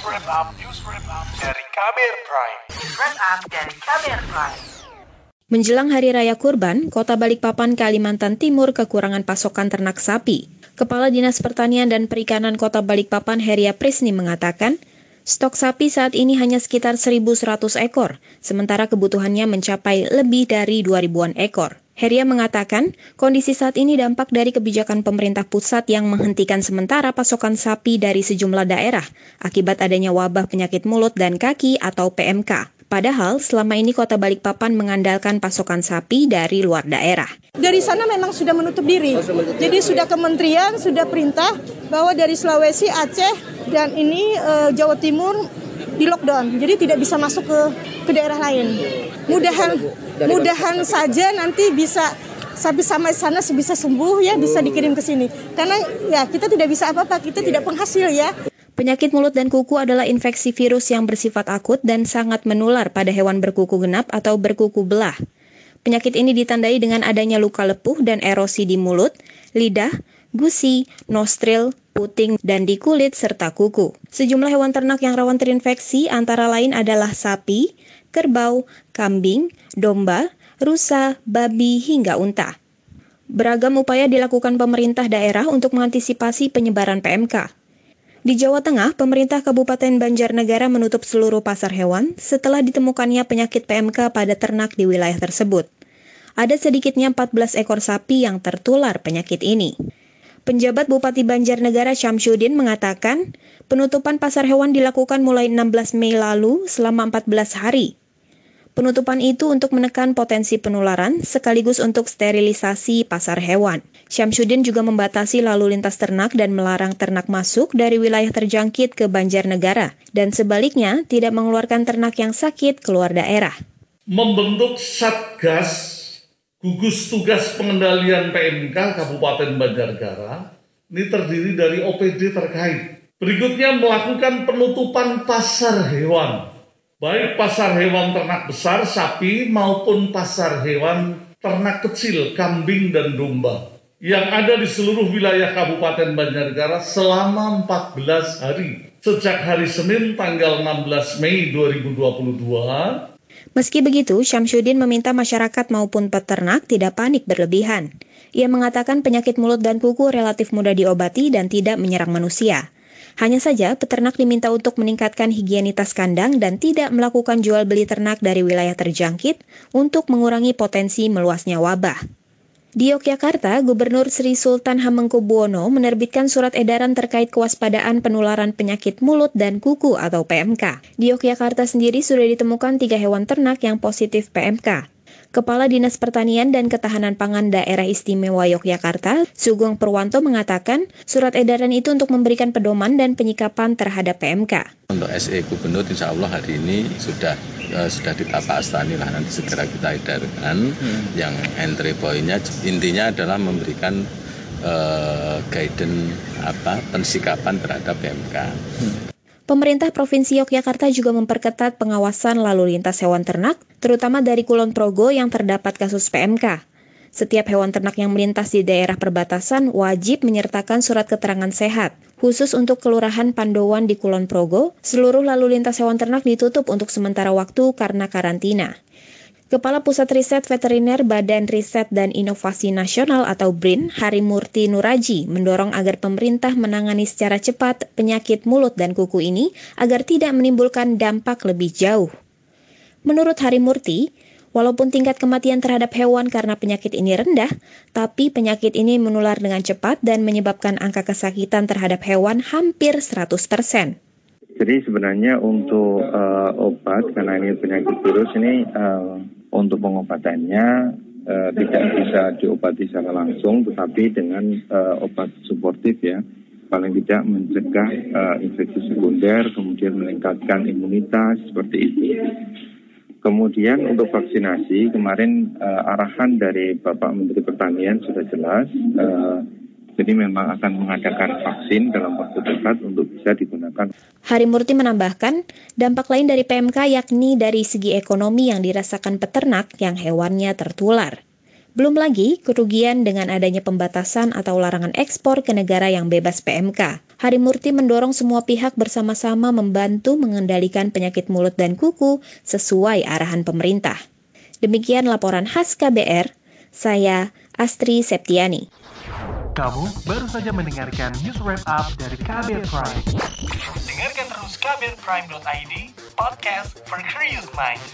up, dari Kamer Prime. News up dari Kamer Prime. Menjelang Hari Raya Kurban, Kota Balikpapan, Kalimantan Timur kekurangan pasokan ternak sapi. Kepala Dinas Pertanian dan Perikanan Kota Balikpapan Heria Prisni mengatakan, stok sapi saat ini hanya sekitar 1.100 ekor, sementara kebutuhannya mencapai lebih dari 2.000-an ekor. Heria mengatakan, kondisi saat ini dampak dari kebijakan pemerintah pusat yang menghentikan sementara pasokan sapi dari sejumlah daerah akibat adanya wabah penyakit mulut dan kaki atau PMK. Padahal selama ini kota Balikpapan mengandalkan pasokan sapi dari luar daerah. Dari sana memang sudah menutup diri. Jadi sudah kementerian sudah perintah bahwa dari Sulawesi, Aceh dan ini e, Jawa Timur di lockdown. Jadi tidak bisa masuk ke ke daerah lain. Mudahan mudahan saja nanti bisa sampai sampai sana bisa sembuh ya bisa dikirim ke sini. Karena ya kita tidak bisa apa-apa, kita tidak penghasil ya. Penyakit mulut dan kuku adalah infeksi virus yang bersifat akut dan sangat menular pada hewan berkuku genap atau berkuku belah. Penyakit ini ditandai dengan adanya luka lepuh dan erosi di mulut, lidah, gusi, nostril, puting, dan di kulit serta kuku. Sejumlah hewan ternak yang rawan terinfeksi antara lain adalah sapi, kerbau, kambing, domba, rusa, babi, hingga unta. Beragam upaya dilakukan pemerintah daerah untuk mengantisipasi penyebaran PMK. Di Jawa Tengah, pemerintah Kabupaten Banjarnegara menutup seluruh pasar hewan setelah ditemukannya penyakit PMK pada ternak di wilayah tersebut. Ada sedikitnya 14 ekor sapi yang tertular penyakit ini. Penjabat Bupati Banjarnegara Syamsuddin mengatakan, penutupan pasar hewan dilakukan mulai 16 Mei lalu selama 14 hari. Penutupan itu untuk menekan potensi penularan sekaligus untuk sterilisasi pasar hewan. Syamsuddin juga membatasi lalu lintas ternak dan melarang ternak masuk dari wilayah terjangkit ke Banjarnegara dan sebaliknya tidak mengeluarkan ternak yang sakit keluar daerah. Membentuk Satgas gugus tugas pengendalian PMK Kabupaten Banjarnegara ini terdiri dari OPD terkait. Berikutnya melakukan penutupan pasar hewan baik pasar hewan ternak besar sapi maupun pasar hewan ternak kecil kambing dan domba yang ada di seluruh wilayah Kabupaten Banjarnegara selama 14 hari sejak hari Senin tanggal 16 Mei 2022 Meski begitu, Syamsuddin meminta masyarakat maupun peternak tidak panik berlebihan. Ia mengatakan penyakit mulut dan kuku relatif mudah diobati dan tidak menyerang manusia. Hanya saja, peternak diminta untuk meningkatkan higienitas kandang dan tidak melakukan jual beli ternak dari wilayah terjangkit untuk mengurangi potensi meluasnya wabah. Di Yogyakarta, Gubernur Sri Sultan Hamengkubuwono menerbitkan surat edaran terkait kewaspadaan penularan penyakit mulut dan kuku atau PMK. Di Yogyakarta sendiri sudah ditemukan tiga hewan ternak yang positif PMK. Kepala Dinas Pertanian dan Ketahanan Pangan Daerah Istimewa Yogyakarta, Sugeng Perwanto mengatakan, surat edaran itu untuk memberikan pedoman dan penyikapan terhadap PMK. Untuk SE Gubernur insya Allah hari ini sudah uh, sudah ditata astani lah nanti segera kita edarkan. Hmm. Yang entry point-nya intinya adalah memberikan uh, guidance apa pensikapan terhadap PMK. Hmm. Pemerintah Provinsi Yogyakarta juga memperketat pengawasan lalu lintas hewan ternak, terutama dari Kulon Progo yang terdapat kasus PMK. Setiap hewan ternak yang melintas di daerah perbatasan wajib menyertakan surat keterangan sehat. Khusus untuk Kelurahan Pandowan di Kulon Progo, seluruh lalu lintas hewan ternak ditutup untuk sementara waktu karena karantina. Kepala Pusat Riset Veteriner Badan Riset dan Inovasi Nasional atau BRIN, Harimurti Nuraji, mendorong agar pemerintah menangani secara cepat penyakit mulut dan kuku ini agar tidak menimbulkan dampak lebih jauh. Menurut Harimurti, walaupun tingkat kematian terhadap hewan karena penyakit ini rendah, tapi penyakit ini menular dengan cepat dan menyebabkan angka kesakitan terhadap hewan hampir 100%. Jadi sebenarnya untuk uh, obat karena ini penyakit virus ini uh, untuk pengobatannya uh, tidak bisa diobati secara langsung, tetapi dengan uh, obat suportif ya, paling tidak mencegah uh, infeksi sekunder, kemudian meningkatkan imunitas seperti itu. Kemudian untuk vaksinasi kemarin arahan dari Bapak Menteri Pertanian sudah jelas. Jadi memang akan mengadakan vaksin dalam waktu dekat untuk bisa digunakan. Harimurti menambahkan, dampak lain dari PMK yakni dari segi ekonomi yang dirasakan peternak yang hewannya tertular. Belum lagi kerugian dengan adanya pembatasan atau larangan ekspor ke negara yang bebas PMK. Harimurti mendorong semua pihak bersama-sama membantu mengendalikan penyakit mulut dan kuku sesuai arahan pemerintah. Demikian laporan khas KBR, saya Astri Septiani. Kamu baru saja mendengarkan news wrap up dari KBR Prime. Dengarkan terus kbrprime.id, podcast for curious mind.